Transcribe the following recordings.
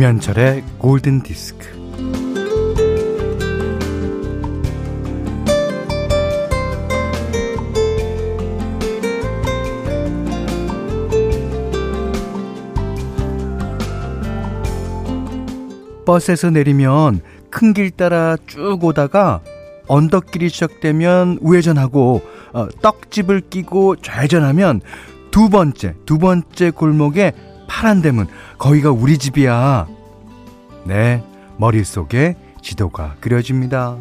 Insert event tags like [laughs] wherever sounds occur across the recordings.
김현철의 골든 디스크. 버스에서 내리면 큰 길 따라 쭉 오다가 언덕길이 시작되면 우회전하고 어, 떡집을 끼고 좌회전하면 두 번째 두 번째 골목에 파란 대문 거기가 우리 집이야. 네 머릿속에 지도가 그려집니다.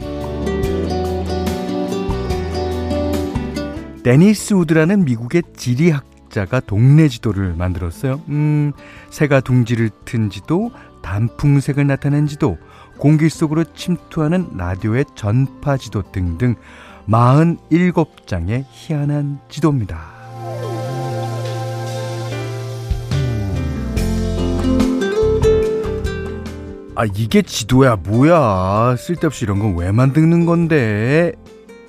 데니스 우드라는 미국의 지리학자가 동네 지도를 만들었어요. 음, 새가 둥지를 튼 지도, 단풍색을 나타낸 지도, 공기 속으로 침투하는 라디오의 전파 지도 등등 47장의 희한한 지도입니다. 아, 이게 지도야, 뭐야. 쓸데없이 이런 건 왜 만드는 건데?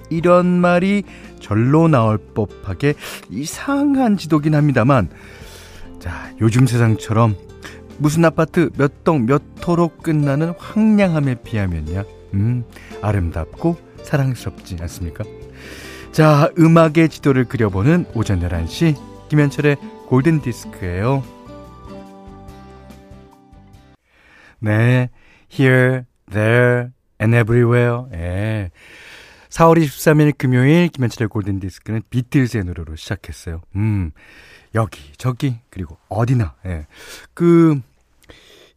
이런 말이 절로 나올 법하게 이상한 지도긴 합니다만, 자, 요즘 세상처럼 무슨 아파트 몇 동 몇 호로 끝나는 황량함에 비하면야, 음, 아름답고 사랑스럽지 않습니까? 자, 음악의 지도를 그려보는 오전 11시, 김현철의 골든디스크예요 네, here, there, and everywhere. 예. 4월 23일 금요일 김현철의 골든 디스크는 비틀즈의 노래로 시작했어요. 음, 여기, 저기, 그리고 어디나. 예. 그,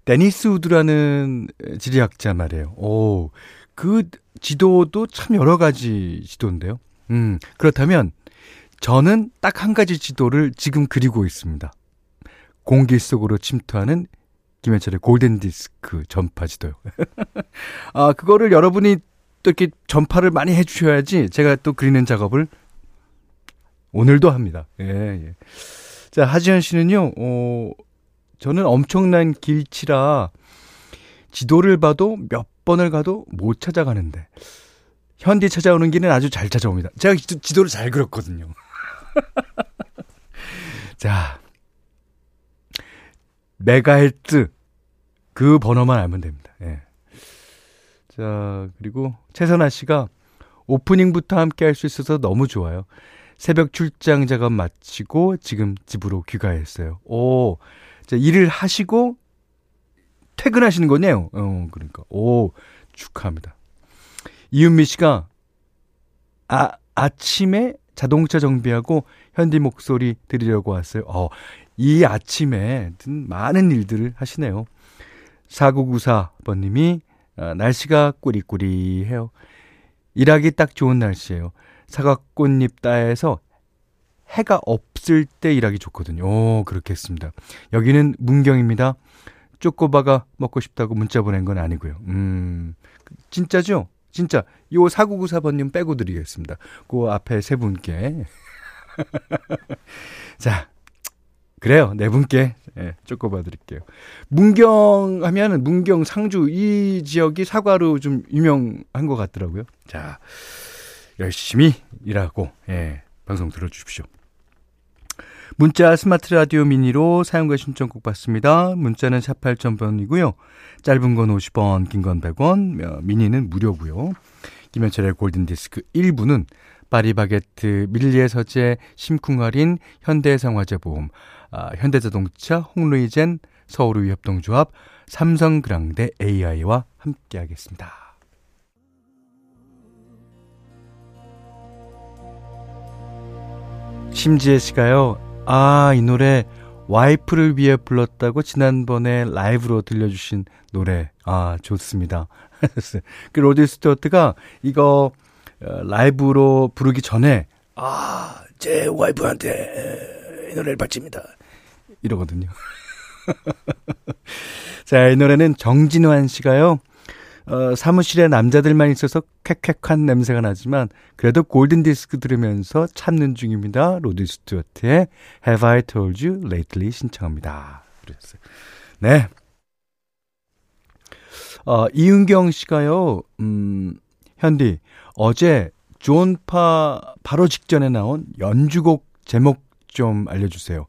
데니스 우드라는 지리학자 말이에요. 오, 그 지도도 참 여러 가지 지도인데요. 음, 그렇다면 저는 딱 한 가지 지도를 지금 그리고 있습니다. 공기 속으로 침투하는 김현철의 골든 디스크 전파 지도요. [laughs] 아, 그거를 여러분이 또 이렇게 전파를 많이 해 주셔야지 제가 또 그리는 작업을 오늘도 합니다. 예, 예. 자, 하지현 씨는요, 어, 저는 엄청난 길치라 지도를 봐도 몇 번을 가도 못 찾아가는데 현디 찾아오는 길은 아주 잘 찾아옵니다. 제가 지 도를 잘 그렸거든요. [laughs] 자, 메가헬트 그 번호만 알면 됩니다. 예. 자, 그리고 최선아 씨가 오프닝부터 함께 할 수 있어서 너무 좋아요. 새벽 출장 작업 마치고 지금 집으로 귀가했어요. 오, 자, 일을 하시고 퇴근하시는 거네요. 어, 그러니까. 오, 축하합니다. 이은미 씨가 아, 아침에 자동차 정비하고 현디 목소리 들으려고 왔어요. 어, 이 아침에 많은 일들을 하시네요. 4994번님이 아, 날씨가 꾸리꾸리해요. 일하기 딱 좋은 날씨예요. 사과꽃잎 따에서 해가 없을 때 일하기 좋거든요. 오, 그렇겠습니다. 여기는 문경입니다. 쪼꼬바가 먹고 싶다고 문자 보낸 건 아니고요. 음, 진짜죠? 진짜. 요 4994번님 빼고 드리겠습니다. 그 앞에 세 분께. [laughs] 자, 그래요. 네 분께 예, 쪼꼬봐 드릴게요. 문경 하면은 문경 상주 이 지역이 사과로 좀 유명한 것 같더라고요. 자, 열심히 일하고 예, 방송 들어 주십시오. 문자 스마트 라디오 미니로 사용과 신청곡 받습니다. 문자는 샵 8000번이고요. 짧은 건 50원, 긴 건 100원, 미니는 무료고요. 김현철의 골든디스크 1부는 파리바게트, 밀리의 서재, 심쿵할인, 현대해상화재보험, 아, 현대자동차, 홍루이젠, 서울의협동조합, 삼성그랑데 AI와 함께하겠습니다. 심지혜 씨가요, 아, 이 노래 와이프를 위해 불렀다고 지난번에 라이브로 들려주신 노래. 아, 좋습니다. [laughs] 그 로디 스튜어트가 이거 어, 라이브로 부르기 전에 아, 제 와이프한테 이 노래를 바칩니다. 이러거든요. [laughs] 자, 이 노래는 정진환 씨가요. 어, 사무실에 남자들만 있어서 쾌쾌한 냄새가 나지만 그래도 골든 디스크 들으면서 참는 중입니다. 로드 스튜어트의 Have I Told You Lately 신청합니다. 그랬어요. 네. 어, 이은경 씨가요. 음, 현디 어제 존파 바로 직전에 나온 연주곡 제목 좀 알려주세요.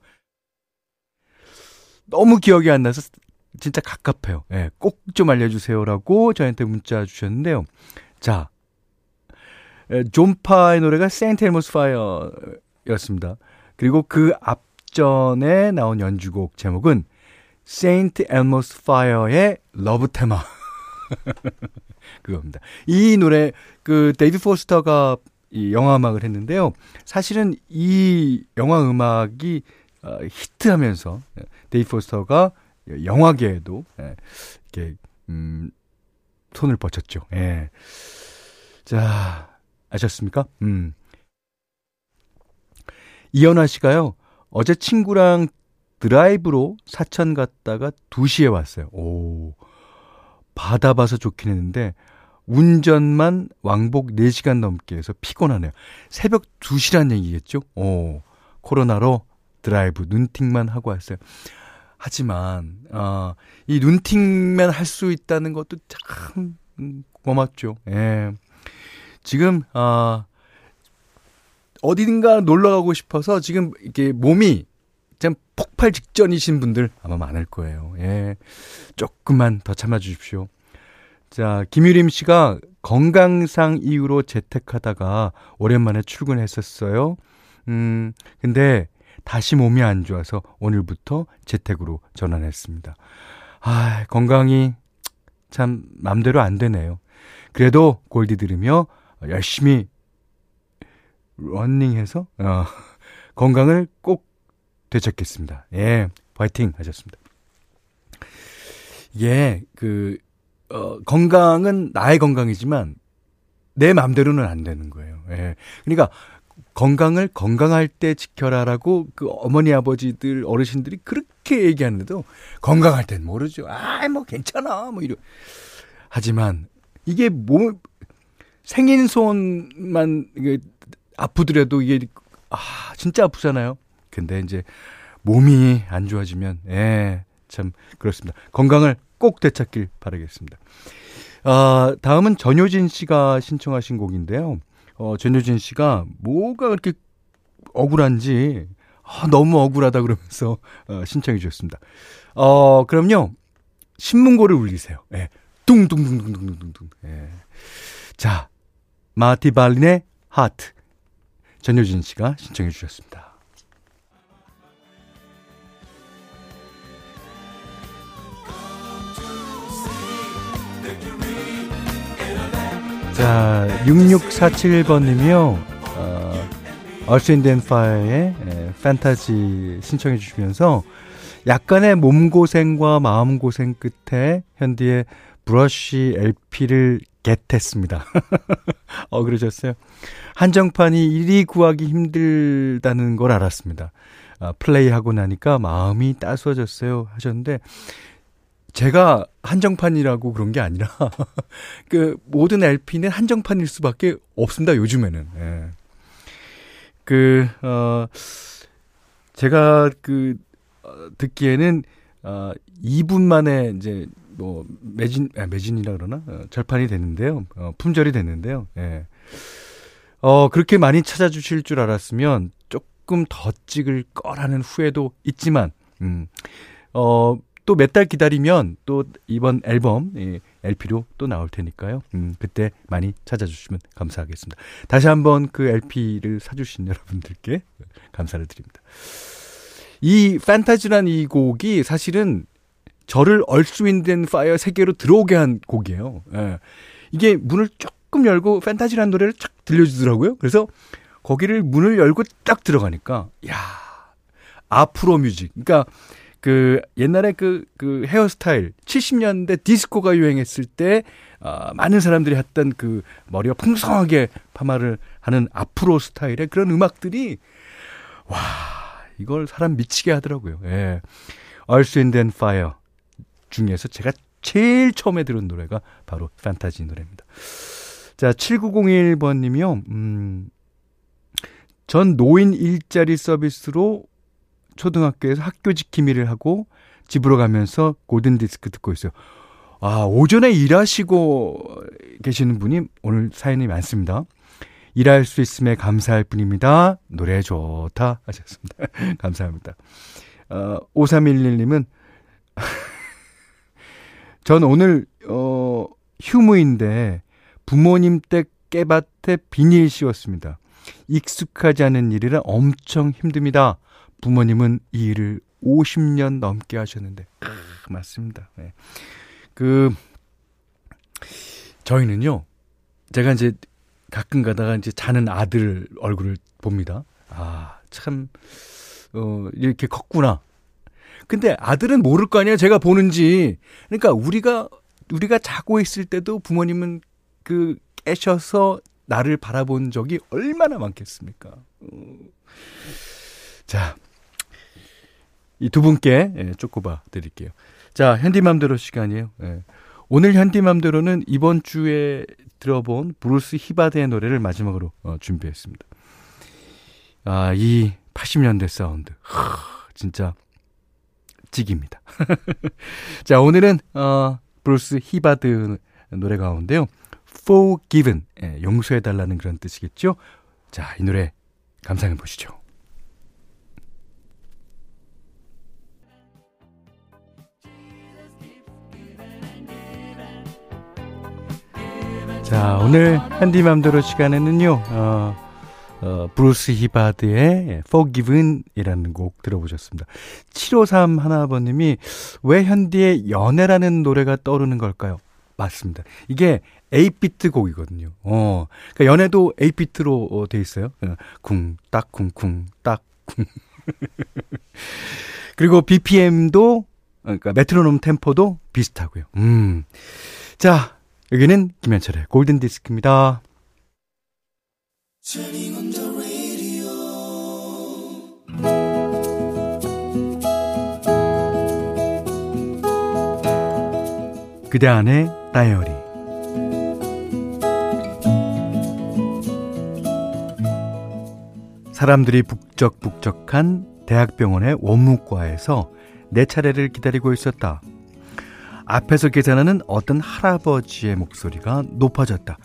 너무 기억이 안 나서 진짜 갑갑해요. 예, 꼭좀 알려주세요라고 저한테 문자 주셨는데요. 자, 존파의 노래가 St. Elmo's Fire였습니다. 그리고 그 앞전에 나온 연주곡 제목은 St. Elmo's Fire의 Love Theme. 그겁니다. 이 노래 그 데이빗 포스터가 이 영화 음악을 했는데요. 사실은 이 영화 음악이 어, 히트하면서 데이빗 포스터가 영화계에도 예, 이렇게 음 손을 뻗쳤죠. 예. 자, 아셨습니까? 음. 이연아 씨가요. 어제 친구랑 드라이브로 사천 갔다가 2시에 왔어요. 오. 바다 봐서 좋긴 했는데 운전만 왕복 4시간 넘게 해서 피곤하네요. 새벽 2시란 얘기겠죠? 오. 코로나로 드라이브 눈팅만 하고 왔어요. 하지만 어, 이 눈팅만 할 수 있다는 것도 참 고맙죠. 예. 지금 아 어디든가 놀러 가고 싶어서 지금 이게 몸이 참 폭발 직전이신 분들 아마 많을 거예요. 예. 조금만 더 참아 주십시오. 자, 김유림 씨가 건강상 이유로 재택하다가 오랜만에 출근했었어요. 음, 근데 다시 몸이 안 좋아서 오늘부터 재택으로 전환했습니다. 아, 건강이 참 맘대로 안 되네요. 그래도 골디 들으며 열심히 러닝해서 어, [laughs] 건강을 꼭 되찾겠습니다. 예, 파이팅 하셨습니다. 예, 그 어, 건강은 나의 건강이지만 내 맘대로는 안 되는 거예요. 예. 그러니까 건강을 건강할 때 지켜라라고 그 어머니 아버지들 어르신들이 그렇게 얘기하는데도 건강할 땐 모르죠. 아, 뭐 괜찮아. 뭐 이러. 하지만 이게 몸 생인손만 이게 아프더라도 이게 아, 진짜 아프잖아요. 근데 이제 몸이 안 좋아지면 예, 참 그렇습니다. 건강을 꼭 되찾길 바라겠습니다. 아, 다음은 전효진 씨가 신청하신 곡인데요. 어, 전효진 씨가 뭐가 그렇게 억울한지 아, 너무 억울하다 그러면서 어, 신청해 주셨습니다. 어, 그럼요. 신문고를 울리세요. 예. 뚱뚱뚱뚱뚱뚱뚱. 예. 자, 마티 발린의 하트. 전효진 씨가 신청해 주셨습니다. 자, 6647번님이요. 어, 얼스인덴 파이어의 판타지 신청해 주시면서 약간의 몸고생과 마음고생 끝에 현디의 브러쉬 LP를 겟했습니다. [laughs] 어, 그러셨어요. 한정판이 이리 구하기 힘들다는 걸 알았습니다. 아, 플레이하고 나니까 마음이 따스워졌어요. 하셨는데, 제가 한정판이라고 그런 게 아니라 [laughs] 그 모든 LP는 한정판일 수밖에 없습니다. 요즘에는. 예. 그 어 제가 그 어, 듣기에는 어 2분 만에 이제 뭐 매진 아, 매진이라 그러나 어, 절판이 됐는데요. 어, 품절이 됐는데요. 예. 어 그렇게 많이 찾아주실 줄 알았으면 조금 더 찍을 거라는 후회도 있지만 음. 어 또 몇 달 기다리면 또 이번 앨범 예, LP로 또 나올 테니까요. 음, 그때 많이 찾아주시면 감사하겠습니다. 다시 한번 그 LP를 사주신 [laughs] 여러분들께 감사를 드립니다. 이 판타지란 이 곡이 사실은 저를 얼스윈된 파이어 세계로 들어오게 한 곡이에요. 예. 이게 문을 조금 열고 판타지란 노래를 쫙 들려주더라고요. 그래서 거기를 문을 열고 딱 들어가니까 야 아프로 뮤직. 그러니까 그 옛날에 그, 그 헤어스타일 70년대 디스코가 유행했을 때 어, 많은 사람들이 했던 그 머리가 풍성하게 파마를 하는 앞으로 스타일의 그런 음악들이 와 이걸 사람 미치게 하더라고요. 예. Earth, Wind and Fire 중에서 제가 제일 처음에 들은 노래가 바로 판타지 노래입니다. 자, 7901번님이요. 음, 전 노인 일자리 서비스로 초등학교에서 학교 지킴 일을 하고 집으로 가면서 골든 디스크 듣고 있어요. 아, 오전에 일하시고 계시는 분이 오늘 사연이 많습니다. 일할 수 있음에 감사할 뿐입니다. 노래 좋다 하셨습니다. [laughs] 감사합니다. 어, 5311님은 [laughs] 전 오늘, 어, 휴무인데 부모님 댁 깨밭에 비닐 씌웠습니다. 익숙하지 않은 일이라 엄청 힘듭니다. 부모님은 이 일을 50년 넘게 하셨는데. 크, 맞습니다. 네. 그, 저희는요, 제가 이제 가끔 가다가 이제 자는 아들 얼굴을 봅니다. 아, 참, 어, 이렇게 컸구나. 근데 아들은 모를 거 아니에요. 제가 보는지. 그러니까 우리가, 우리가 자고 있을 때도 부모님은 그 깨셔서 나를 바라본 적이 얼마나 많겠습니까? 어. 자, 이 두 분께 예, 쪼꼬바 드릴게요. 자, 현디맘대로 시간이에요. 예. 오늘 현디맘대로는 이번 주에 들어본 브루스 히바드의 노래를 마지막으로 어, 준비했습니다. 아, 이 80년대 사운드. 하, 진짜 쥑입니다. [laughs] 자, 오늘은 어, 브루스 히바드 노래 가운데요. forgiven, 예, 용서해달라는 그런 뜻이겠죠? 자, 이 노래 감상해 보시죠. 자, 오늘 현디맘대로 시간에는요, 어, 어, 브루스 히바드의 Forgiven이라는 곡 들어보셨습니다. 753 하나아버님이 왜 현디의 연애라는 노래가 떠오르는 걸까요? 맞습니다. 이게 8비트 곡이거든요. 어, 그러니까 연애도 8비트로 어, 돼 있어요. 어, 쿵, 딱, 쿵, 쿵, 딱, 쿵. [laughs] 그리고 BPM도, 그러니까 메트로놈 템포도 비슷하고요. 음. 자, 여기는 김현철의 골든 디스크입니다. 그대 안의 다이어리 사람들이 북적북적한 대학병원의 원무과에서 내 차례를 기다리고 있었다. 앞에서 계산하는 어떤 할아버지의 목소리가 높아졌다.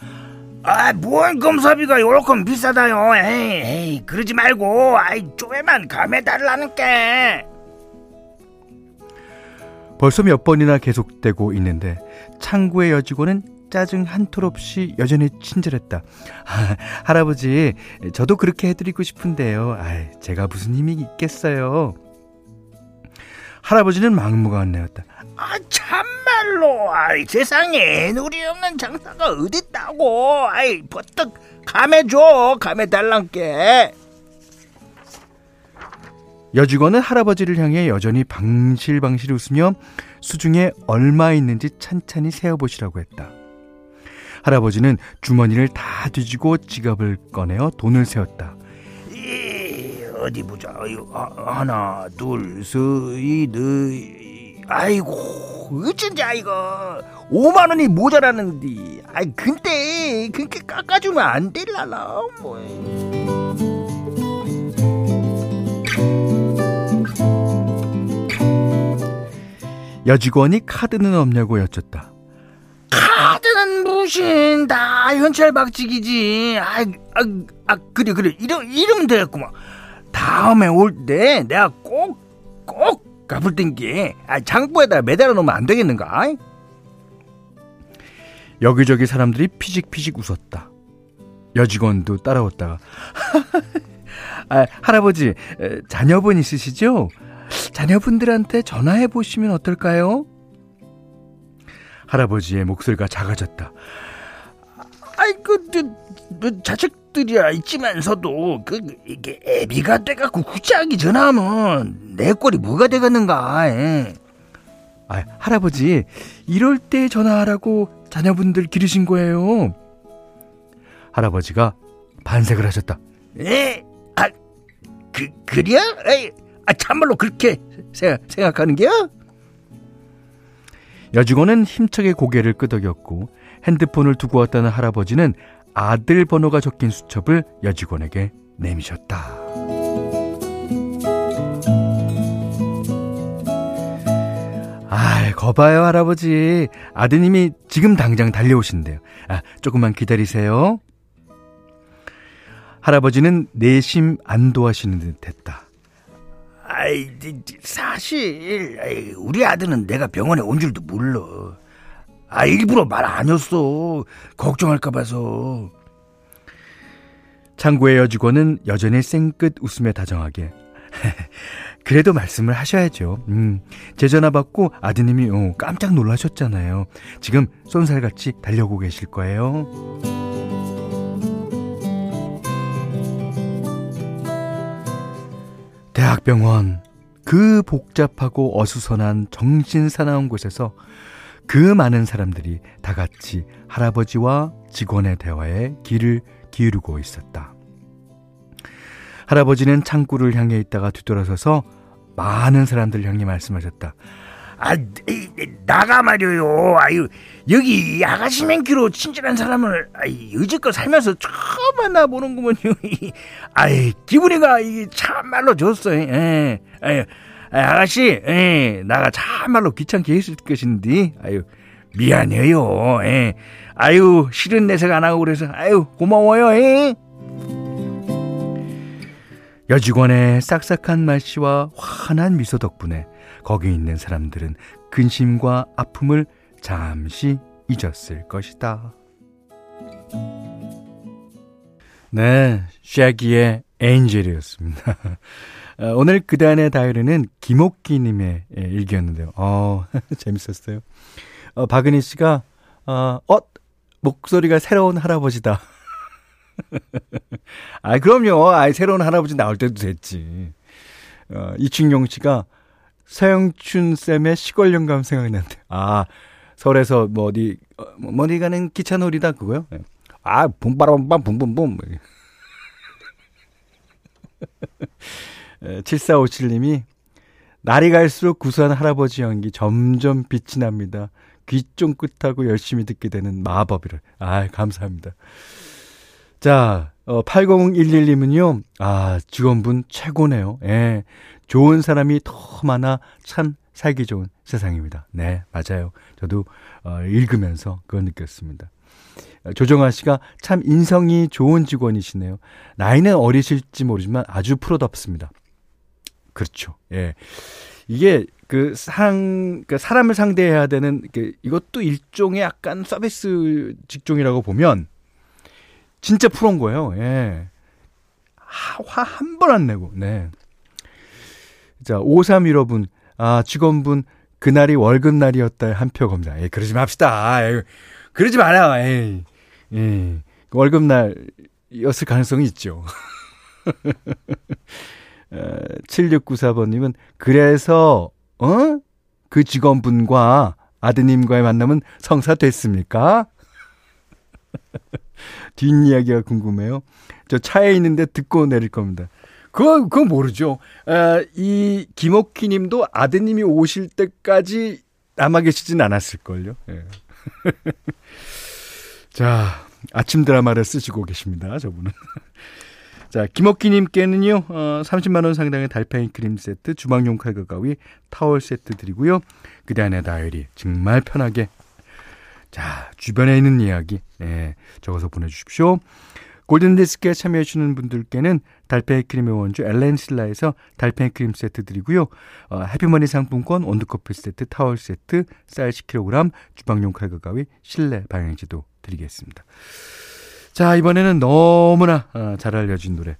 아, 뭔 검사비가 요렇게 비싸다요. 에이, 에이, 그러지 말고, 아이, 쪼에만 감해달라는 게. 벌써 몇 번이나 계속되고 있는데 창구의 여직원은 짜증 한톨 없이 여전히 친절했다. 아, 할아버지, 저도 그렇게 해드리고 싶은데요. 아, 제가 무슨 힘이 있겠어요. 할아버지는 막무가내였다. 아, 참말로, 아이, 세상에 누리 없는 장사가 어딨다고. 아이, 버떡 감해줘, 감해달란게. 여직원은 할아버지를 향해 여전히 방실방실 웃으며 수중에 얼마 있는지 찬찬히 세어보시라고 했다. 할아버지는 주머니를 다 뒤지고 지갑을 꺼내어 돈을 세었다. 이, 어디 보자. 아, 하나, 둘, 셋, 넷. 아이고, 어쩐지 아이가 5만 원이 모자라는데. 아이, 근데 그렇게 깎아주면 안 될라나. 뭐. 여직원이 카드는 없냐고 여쭙다. 카드는 무신 다 현찰 박치기지. 아, 아, 아 그래 그래 이러 이러면 되겠구만. 다음에 올 때 내가 꼭 꼭 갚을 땐게 아, 장부에다 매달아 놓으면 안 되겠는가? 여기저기 사람들이 피직피직 웃었다. 여직원도 따라왔다가 [laughs] 아, 할아버지 자녀분 있으시죠? 자녀분들한테 전화해 보시면 어떨까요? 할아버지의 목소리가 작아졌다. 아이고, 그, 자식 들이야 있지만서도 그 이게 애비가 돼갖고 구차하게 전화하면 내 꼴이 뭐가 되겠는가? 에. 아, 할아버지 이럴 때 전화하라고 자녀분들 기르신 거예요. 할아버지가 반색을 하셨다. 에? 아, 그 그래? 에이. 아, 참말로 그렇게 생각, 하는 게야? 여직원은 힘차게 고개를 끄덕였고 핸드폰을 두고 왔다는 할아버지는 아들 번호가 적힌 수첩을 여직원에게 내미셨다. 아, 거봐요, 할아버지. 아드님이 지금 당장 달려오신대요. 아, 조금만 기다리세요. 할아버지는 내심 안도하시는 듯 했다. 아이, 사실 우리 아들은 내가 병원에 온 줄도 몰라. 아, 일부러 말 아니었어. 걱정할까 봐서. 창구의 여직원은 여전히 생끝 웃으며 다정하게. [laughs] 그래도 말씀을 하셔야죠. 음, 제 전화 받고 아드님이 어, 깜짝 놀라셨잖아요. 지금 쏜살같이 달려오고 계실 거예요. 대학병원. 그 복잡하고 어수선한 정신사나운 곳에서 그 많은 사람들이 다 같이 할아버지와 직원의 대화에 귀를 기울이고 있었다. 할아버지는 창구를 향해 있다가 뒤돌아서서 많은 사람들 향해 말씀하셨다. 아, 나가 말이요. 아유, 여기 아가씨 맨키로 친절한 사람을 여지껏 살면서 처음 만나보는구먼요. [laughs] 아이, 기분이가 참말로 좋았어. 예. 아유, 아가씨, 예, 나가 참말로 귀찮게 했을 것인데, 아유, 미안해요. 예. 아유, 싫은 내색 안 하고 그래서, 아유, 고마워요. 예. 여직원의 싹싹한 말씨와 환한 미소 덕분에 거기 있는 사람들은 근심과 아픔을 잠시 잊었을 것이다. 네, 샤기의 엔젤이었습니다. [laughs] 어, 오늘 그단의 다이어리는 김옥기님의 예, 일기였는데요. 어, [laughs] 재밌었어요. 어, 박은희 씨가, 어, 어, 목소리가 새로운 할아버지다. [laughs] 아, 그럼요. 아, 새로운 할아버지 나올 때도 됐지. 어, 이충용 씨가 서영춘 쌤의 시골 영감 난대. 아, 서울에서 뭐 어디, 어, 뭐 어디 가는 기차놀이다, 그거요? 네. 아, 붕바람밤, 붕붕붕. [laughs] 7457님이 날이 갈수록 구수한 할아버지 연기 점점 빛이 납니다. 귀 쫑긋하고 열심히 듣게 되는 마법이를. 아, 감사합니다. 자, 어, 8011님은요, 아, 직원분 최고네요. 예. 좋은 사람이 더 많아 참 살기 좋은 세상입니다. 네, 맞아요. 저도, 어, 읽으면서 그걸 느꼈습니다. 어, 조정아 씨가 참 인성이 좋은 직원이시네요. 나이는 어리실지 모르지만 아주 프로답습니다. 그렇죠. 예. 이게 그 상, 그 사람을 상대해야 되는, 그 이것도 일종의 약간 서비스 직종이라고 보면 진짜 프로인 거예요. 예. 화 한 번 안 내고, 네. 자, 5315분, 아, 직원분, 그날이 월급 날이었다, 한 표 검사. 예, 그러지 맙시다. 예, 그러지 마라. 예, 예. 월급 날이었을 가능성이 있죠. [laughs] 7694번님은, 그래서, 어? 그 직원분과 아드님과의 만남은 성사됐습니까? [laughs] 뒷이야기가 궁금해요. 저 차에 있는데 듣고 내릴 겁니다. 그거, 그거 모르죠. 아, 이 김옥희 님도 아드님이 오실 때까지 남아 계시진 않았을걸요. 예. [laughs] 자, 아침 드라마를 쓰시고 계십니다. 저분은. [laughs] 자, 김옥희님께는요, 어, 30만원 상당의 달팽이 크림 세트, 주방용 칼과 가위, 타월 세트 드리고요. 그대 안에 다이어리 정말 편하게 자, 주변에 있는 이야기, 네, 적어서 보내주십시오. 골든디스크에 참여해주시는 분들께는 달팽이 크림의 원주 엘렌실라에서 달팽이 크림 세트 드리고요. 어, 해피머니 상품권, 온두커피 세트, 타월 세트, 쌀 10kg, 주방용 칼과 가위, 실내 방향지도 드리겠습니다. 자, 이번에는 너무나 어, 잘 알려진 노래.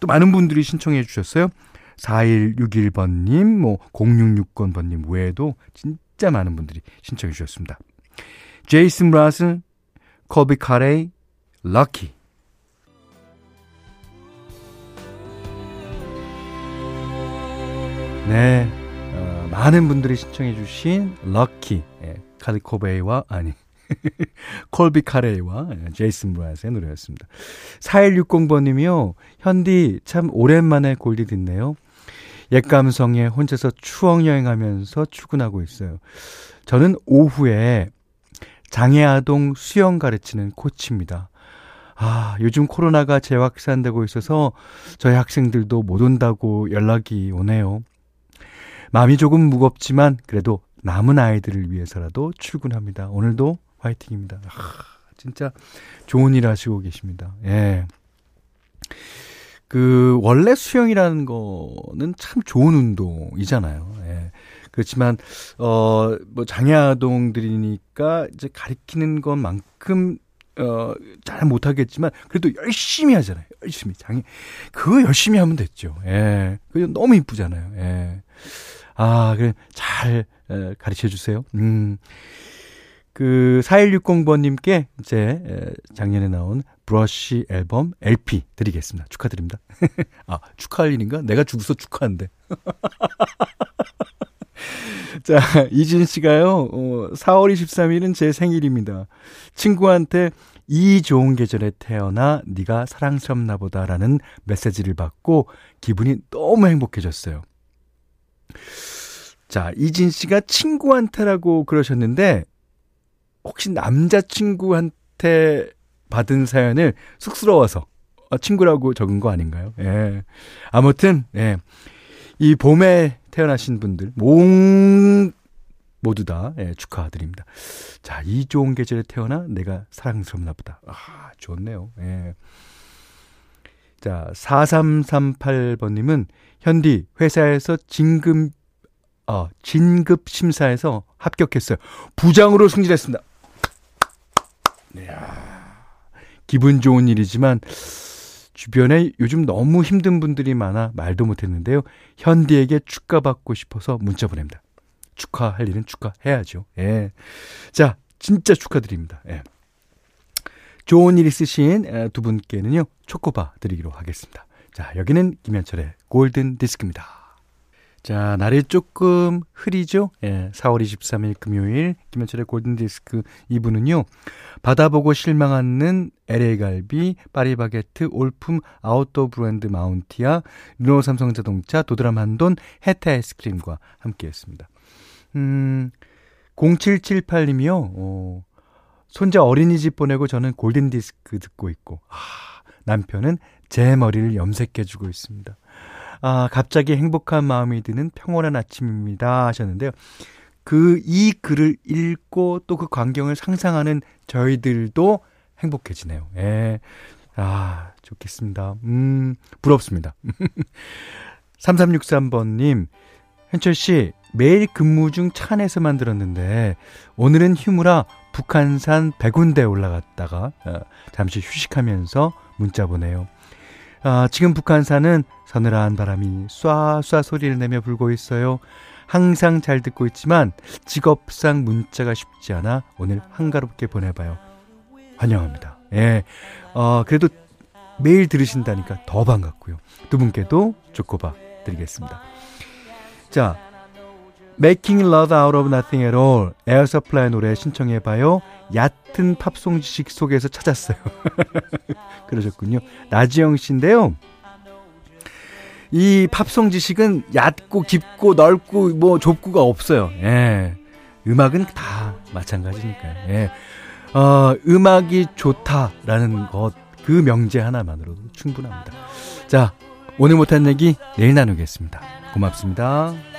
또 많은 분들이 신청해 주셨어요. 4161번님, 뭐 0660번님 외에도 진짜 많은 분들이 신청해 주셨습니다. 제이슨 므라즈, 콜비 카레이, Lucky. 네, 어, 많은 분들이 신청해 주신 Lucky, 예, 카드 코베이와 아니 [laughs] 콜비 카레이와 제이슨 므라즈의 노래였습니다. 4160번님이요. 현디 참 오랜만에 골디 듣네요. 옛 감성에 혼자서 추억 여행하면서 출근하고 있어요. 저는 오후에 장애아동 수영 가르치는 코치입니다. 아, 요즘 코로나가 재확산되고 있어서 저희 학생들도 못 온다고 연락이 오네요. 마음이 조금 무겁지만 그래도 남은 아이들을 위해서라도 출근합니다. 오늘도 화이팅입니다. 아, 진짜 좋은 일 하시고 계십니다. 예. 그, 원래 수영이라는 거는 참 좋은 운동이잖아요. 예. 그렇지만, 어, 뭐, 장애아동들이니까 이제 가리키는 것만큼 어, 잘 못하겠지만, 그래도 열심히 하잖아요. 열심히. 장애, 그거 열심히 하면 됐죠. 예. 그거 너무 이쁘잖아요. 예. 아, 그래, 잘, 에, 가르쳐 주세요. 음. 그, 4160번님께 이제, 에, 작년에 나온 브러쉬 앨범 LP 드리겠습니다. 축하드립니다. [laughs] 아, 축하할 일인가? 내가 죽어서 축하한대. [laughs] 자, 이진 씨가요, 어, 4월 23일은 제 생일입니다. 친구한테 이 좋은 계절에 태어나 네가 사랑스럽나 보다라는 메시지를 받고 기분이 너무 행복해졌어요. 자, 이진 씨가 친구한테라고 그러셨는데 혹시 남자친구한테 받은 사연을 쑥스러워서 어, 친구라고 적은 거 아닌가요? 예. 아무튼 예. 이 봄에 태어나신 분들 몽 모두 다 예, 축하드립니다. 자, 이 좋은 계절에 태어나 내가 사랑스럽나 보다. 아, 좋네요. 예. 자, 4338번님은 현디 회사에서 진급 어, 진급 심사에서 합격했어요. 부장으로 승진했습니다. 이야, 기분 좋은 일이지만 주변에 요즘 너무 힘든 분들이 많아 말도 못했는데요. 현디에게 축하받고 싶어서 문자 보냅니다. 축하할 일은 축하해야죠. 예. 자, 진짜 축하드립니다. 예. 좋은 일 있으신 두 분께는요, 초코바 드리기로 하겠습니다. 자, 여기는 김현철의 골든 디스크입니다. 자, 날이 조금 흐리죠? 예, 4월 23일 금요일 김현철의 골든디스크 2부는요. 받아보고 실망 하는 LA갈비, 파리바게트, 올품, 아웃도어 브랜드 마운티아, 르노 삼성자동차, 도드람 한돈, 해타 아이스크림과 함께했습니다. 음, 0778님이요. 어, 손자 어린이집 보내고 저는 골든디스크 듣고 있고, 아, 남편은 제 머리를 염색해주고 있습니다. 아, 갑자기 행복한 마음이 드는 평온한 아침입니다 하셨는데요. 그 이 글을 읽고 또 그 광경을 상상하는 저희들도 행복해지네요. 예. 아, 좋겠습니다. 음, 부럽습니다. [laughs] 3363번님, 현철 씨, 매일 근무 중 차 안에서 만 들었는데, 오늘은 휴무라 북한산 백운대 올라갔다가, 어, 잠시 휴식하면서 문자 보내요. 아, 지금 북한산은 서늘한 바람이 쏴쏴 소리를 내며 불고 있어요. 항상 잘 듣고 있지만 직업상 문자가 쉽지 않아 오늘 한가롭게 보내봐요. 환영합니다. 예. 어, 그래도 매일 들으신다니까 더 반갑고요. 두 분께도 초코바 드리겠습니다. 자, Making Love Out of Nothing at All 에어 서플라이 노래 신청해봐요. 얕은 팝송 지식 속에서 찾았어요. [laughs] 그러셨군요. 나지영 씨인데요. 이 팝송 지식은 얕고 깊고 넓고 뭐 좁고가 없어요. 예. 음악은 다 마찬가지니까요. 예. 어, 음악이 좋다라는 것, 그 명제 하나만으로도 충분합니다. 자, 오늘 못한 얘기 내일 나누겠습니다. 고맙습니다.